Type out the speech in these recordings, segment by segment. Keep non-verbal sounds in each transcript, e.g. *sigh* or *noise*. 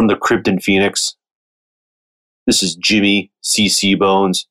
from the crypt in Phoenix. This is Jimmy CC Bones,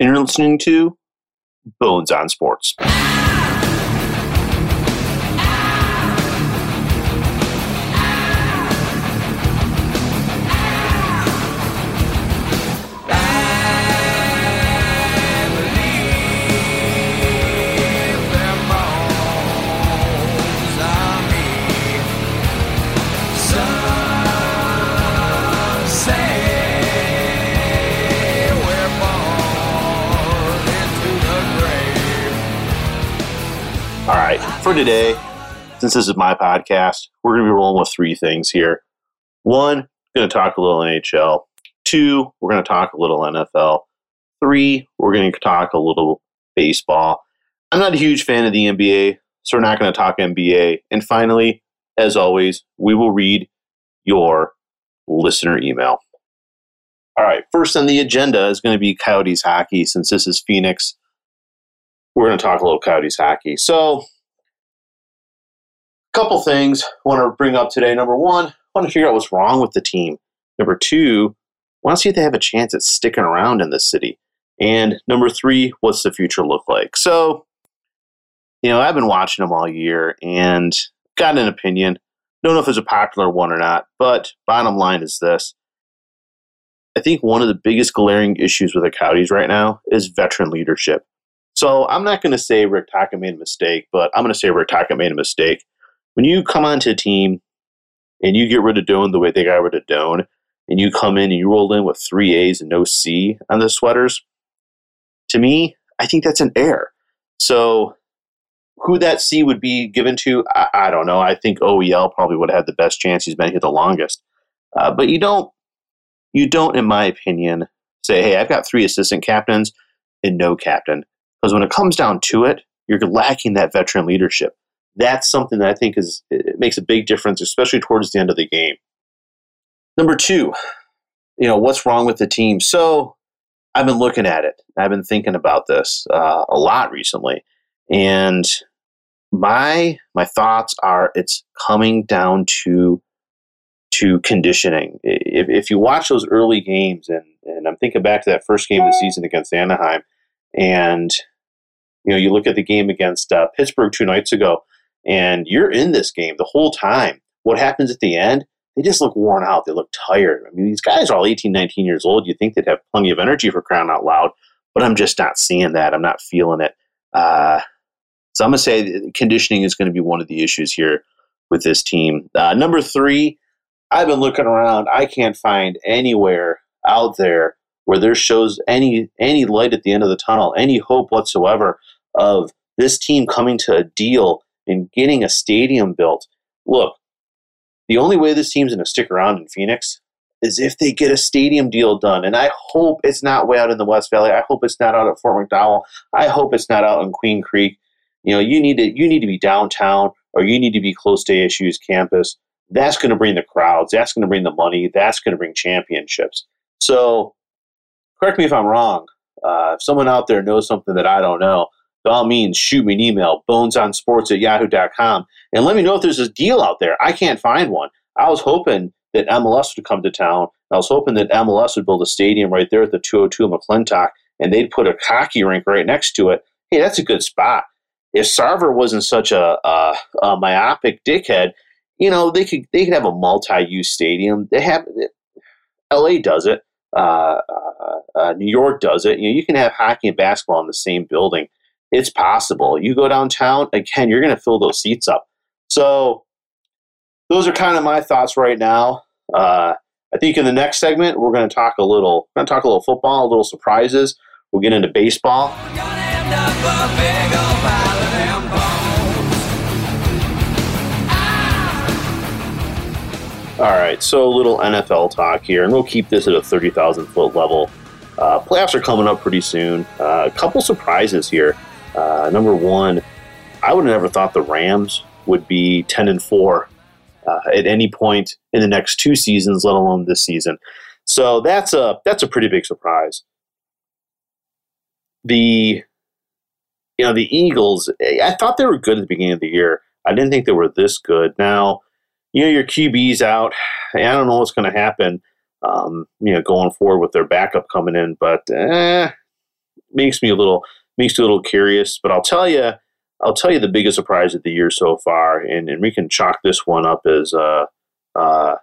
and you're listening to Bones on Sports. Today, since this is my podcast, we're going to be rolling with three things here. One, going to talk a little NHL. Two, we're going to talk a little NFL. Three, we're going to talk a little baseball. I'm not a huge fan of the NBA, so we're not going to talk NBA. And finally, as always, we will read your listener email. All right, first on the agenda is going to be Coyotes hockey. Since this is Phoenix, we're going to talk a little Coyotes hockey. So, couple things I want to bring up today. Number one, I want to figure out what's wrong with the team. Number two, I want to see if they have a chance at sticking around in this city. And number three, what's the future look like? So, you know, I've been watching them all year and got an opinion. Don't know if it's a popular one or not, but bottom line is this. I think one of the biggest glaring issues with the Coyotes right now is veteran leadership. So I'm not going to say Rick Tocchet made a mistake, but I'm going to say Rick Tocchet made a mistake. When you come onto a team and you get rid of Doan the way they got rid of Doan, and you come in and you roll in with three A's and no C on the sweaters, to me, I think that's an error. So who that C would be given to, I, I don't know. I think OEL probably would have had the best chance. He's been here the longest. Uh, but you don't, you don't, in my opinion, say, hey, I've got three assistant captains and no captain. Because when it comes down to it, you're lacking that veteran leadership. That's something that I think is it makes a big difference, especially towards the end of the game. Number two, you know, what's wrong with the team? So I've been looking at it. I've been thinking about this uh, a lot recently, and my my thoughts are it's coming down to to conditioning. If, if you watch those early games, and and I'm thinking back to that first game of the season against Anaheim, and you know, you look at the game against uh, Pittsburgh two nights ago, and you're in this game the whole time. What happens at the end? They just look worn out. They look tired. I mean, these guys are all 18, 19 years old. You'd think they'd have plenty of energy for crying out loud, but I'm just not seeing that. I'm not feeling it. Uh, so I'm going to say conditioning is going to be one of the issues here with this team. Uh, number three, I've been looking around. I can't find anywhere out there where there shows any any light at the end of the tunnel, any hope whatsoever of this team coming to a deal and getting a stadium built. Look, the only way this team's going to stick around in Phoenix is if they get a stadium deal done. And I hope it's not way out in the West Valley. I hope it's not out at Fort McDowell. I hope it's not out in Queen Creek. You know, you need to you need to be downtown or you need to be close to ASU's campus. That's going to bring the crowds. That's going to bring the money. That's going to bring championships. So correct me if I'm wrong. Uh, if someone out there knows something that I don't know, by all means, shoot me an email, bonesonsports at yahoo.com, and let me know if there's a deal out there. I can't find one. I was hoping that MLS would come to town. I was hoping that MLS would build a stadium right there at the 202 McClintock, and they'd put a hockey rink right next to it. Hey, that's a good spot. If Sarver wasn't such a, a, a myopic dickhead, you know they could they could have a multi-use stadium. They have LA does it. Uh, uh, uh, New York does it. You know, you can have hockey and basketball in the same building. It's possible. You go downtown again, you're going to fill those seats up. So those are kind of my thoughts right now. Uh, I think in the next segment we're going to talk a little. Going to talk a little football, a little surprises. We'll get into baseball. All right, so a little NFL talk here, and we'll keep this at a 30,000 foot level. Uh, playoffs are coming up pretty soon. Uh, a couple surprises here. Uh, number one, I would have never thought the Rams would be 10 and 4 uh, at any point in the next two seasons, let alone this season. So that's a that's a pretty big surprise. The you know the Eagles, I thought they were good at the beginning of the year. I didn't think they were this good. Now you know, your QB's out. I don't know what's going to happen, um, you know, going forward with their backup coming in, but eh, makes me a little makes me a little curious. But I'll tell you, I'll tell you the biggest surprise of the year so far, and, and we can chalk this one up as uh, uh,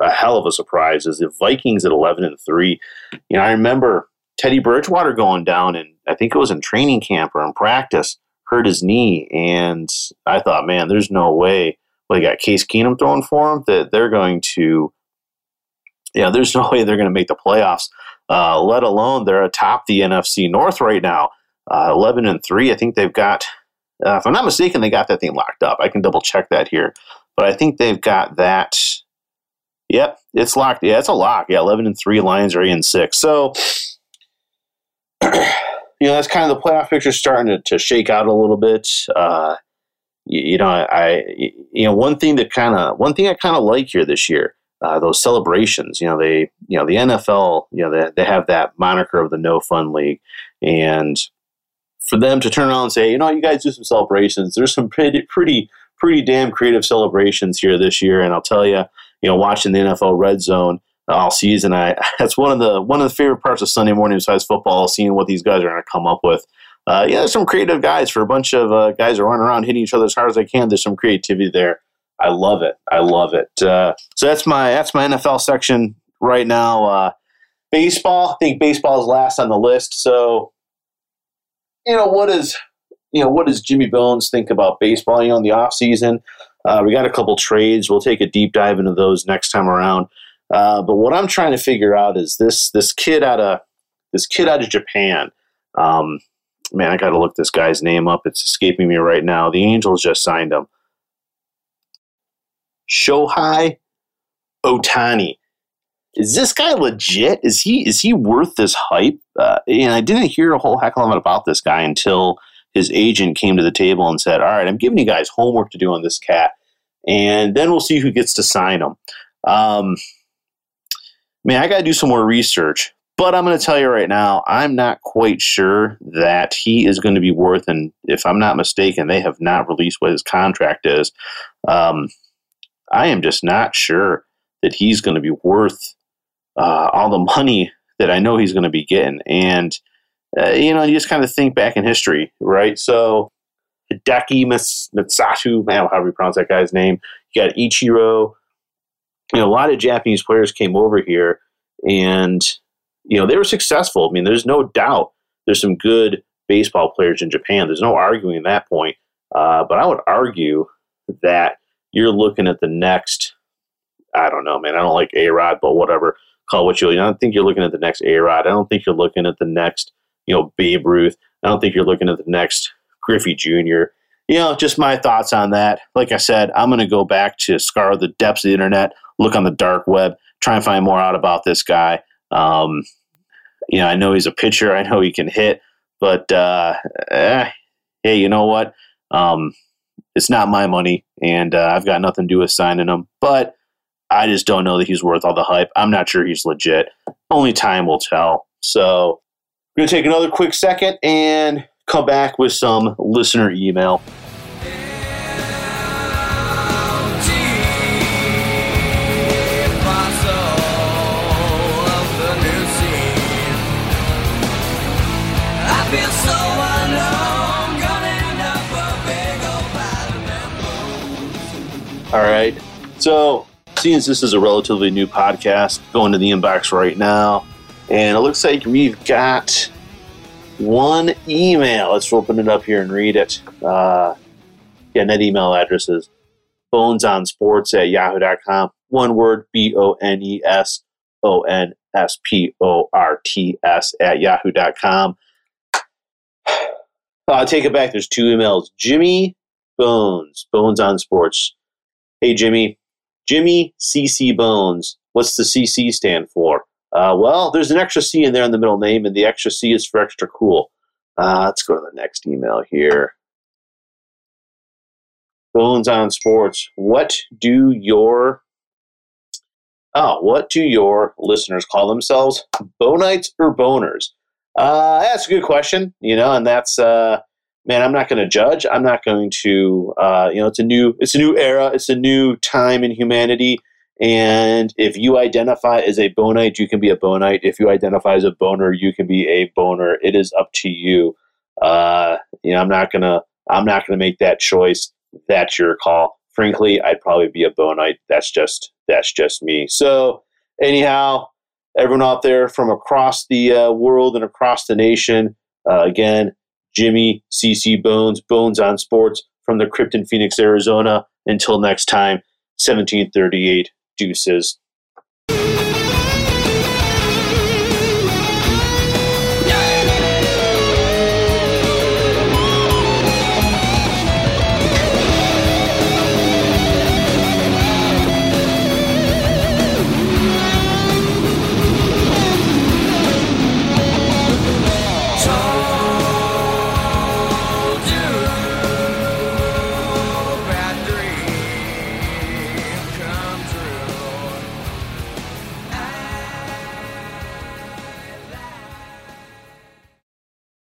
a hell of a surprise. Is the Vikings at eleven and three? You know, I remember Teddy Bridgewater going down, and I think it was in training camp or in practice, hurt his knee, and I thought, man, there's no way. Well, they got Case Keenum throwing for him that they're going to. Yeah, there's no *laughs* way they're going to make the playoffs. Uh, let alone they're atop the NFC North right now, uh, eleven and three. I think they've got, uh, if I'm not mistaken, they got that thing locked up. I can double check that here, but I think they've got that. Yep, it's locked. Yeah, it's a lock. Yeah, eleven and three. Lions are eight and six. So *clears throat* you know, that's kind of the playoff picture starting to, to shake out a little bit. Uh, you, you, know, I, you know, one thing that kind of, one thing I kind of like here this year, uh, those celebrations, you know, they, you know, the NFL, you know, they, they have that moniker of the no fun league and for them to turn around and say, you know, you guys do some celebrations. There's some pretty, pretty, pretty damn creative celebrations here this year. And I'll tell you, you know, watching the NFL red zone, all season. I *laughs* that's one of the one of the favorite parts of Sunday morning besides football, seeing what these guys are going to come up with. Uh, yeah, there's some creative guys for a bunch of uh, guys that running around hitting each other as hard as they can. There's some creativity there. I love it. I love it. Uh, so that's my that's my NFL section right now. Uh, baseball. I think baseball is last on the list. So, you know, what is you know what does Jimmy Bones think about baseball? You know, in the off season, uh, we got a couple trades. We'll take a deep dive into those next time around. Uh, but what I'm trying to figure out is this this kid out of this kid out of Japan. Um, man, I got to look this guy's name up. It's escaping me right now. The Angels just signed him. Shohei Ohtani. Is this guy legit? Is he is he worth this hype? Uh, and I didn't hear a whole heck of a lot about this guy until his agent came to the table and said, "All right, I'm giving you guys homework to do on this cat, and then we'll see who gets to sign him." Um, man, I got to do some more research. But I'm going to tell you right now, I'm not quite sure that he is going to be worth, and if I'm not mistaken, they have not released what his contract is. Um, I am just not sure that he's going to be worth uh, all the money that I know he's going to be getting. And, uh, you know, you just kind of think back in history, right? So, Hideki Matsatu, man, however you pronounce that guy's name, you got Ichiro you know, a lot of Japanese players came over here and, you know, they were successful. I mean, there's no doubt there's some good baseball players in Japan. There's no arguing that point. Uh, but I would argue that you're looking at the next, I don't know, man. I don't like A Rod, but whatever. Call what you. I don't think you're looking at the next A Rod. I don't think you're looking at the next, you know, Babe Ruth. I don't think you're looking at the next Griffey Jr. You know, just my thoughts on that. Like I said, I'm going to go back to scar the depths of the internet look on the dark web, try and find more out about this guy. Um, you know, I know he's a pitcher. I know he can hit, but uh, eh, hey, you know what? Um, it's not my money, and uh, I've got nothing to do with signing him. But I just don't know that he's worth all the hype. I'm not sure he's legit. Only time will tell. So, we're going to take another quick second and come back with some listener email. All right. So, since this is a relatively new podcast, going to the inbox right now, and it looks like we've got one email. Let's open it up here and read it. Uh, yeah, that email address is bonesonsports at yahoo.com. One word, B O N E S O N S P O R T S at yahoo.com. I'll *sighs* uh, take it back. There's two emails. Jimmy Bones, Bones on Sports Hey, Jimmy. Jimmy CC Bones. What's the CC stand for? Uh, well, there's an extra C in there in the middle name, and the extra C is for extra cool. Uh, let's go to the next email here. Bones on Sports. What do your oh, what do your listeners call themselves? Bonites or boners? Uh, that's a good question, you know, and that's uh, man, I'm not going to judge. I'm not going to, uh, you know, it's a new, it's a new era. It's a new time in humanity. And if you identify as a bonite, you can be a bonite. If you identify as a boner, you can be a boner. It is up to you. Uh, you know, I'm not gonna, I'm not gonna make that choice. That's your call. Frankly, I'd probably be a bonite. That's just, that's just me. So, anyhow, everyone out there from across the uh, world and across the nation, uh, again, Jimmy CC Bones, Bones on Sports from the Crypt in Phoenix, Arizona. Until next time, 1738 deuces.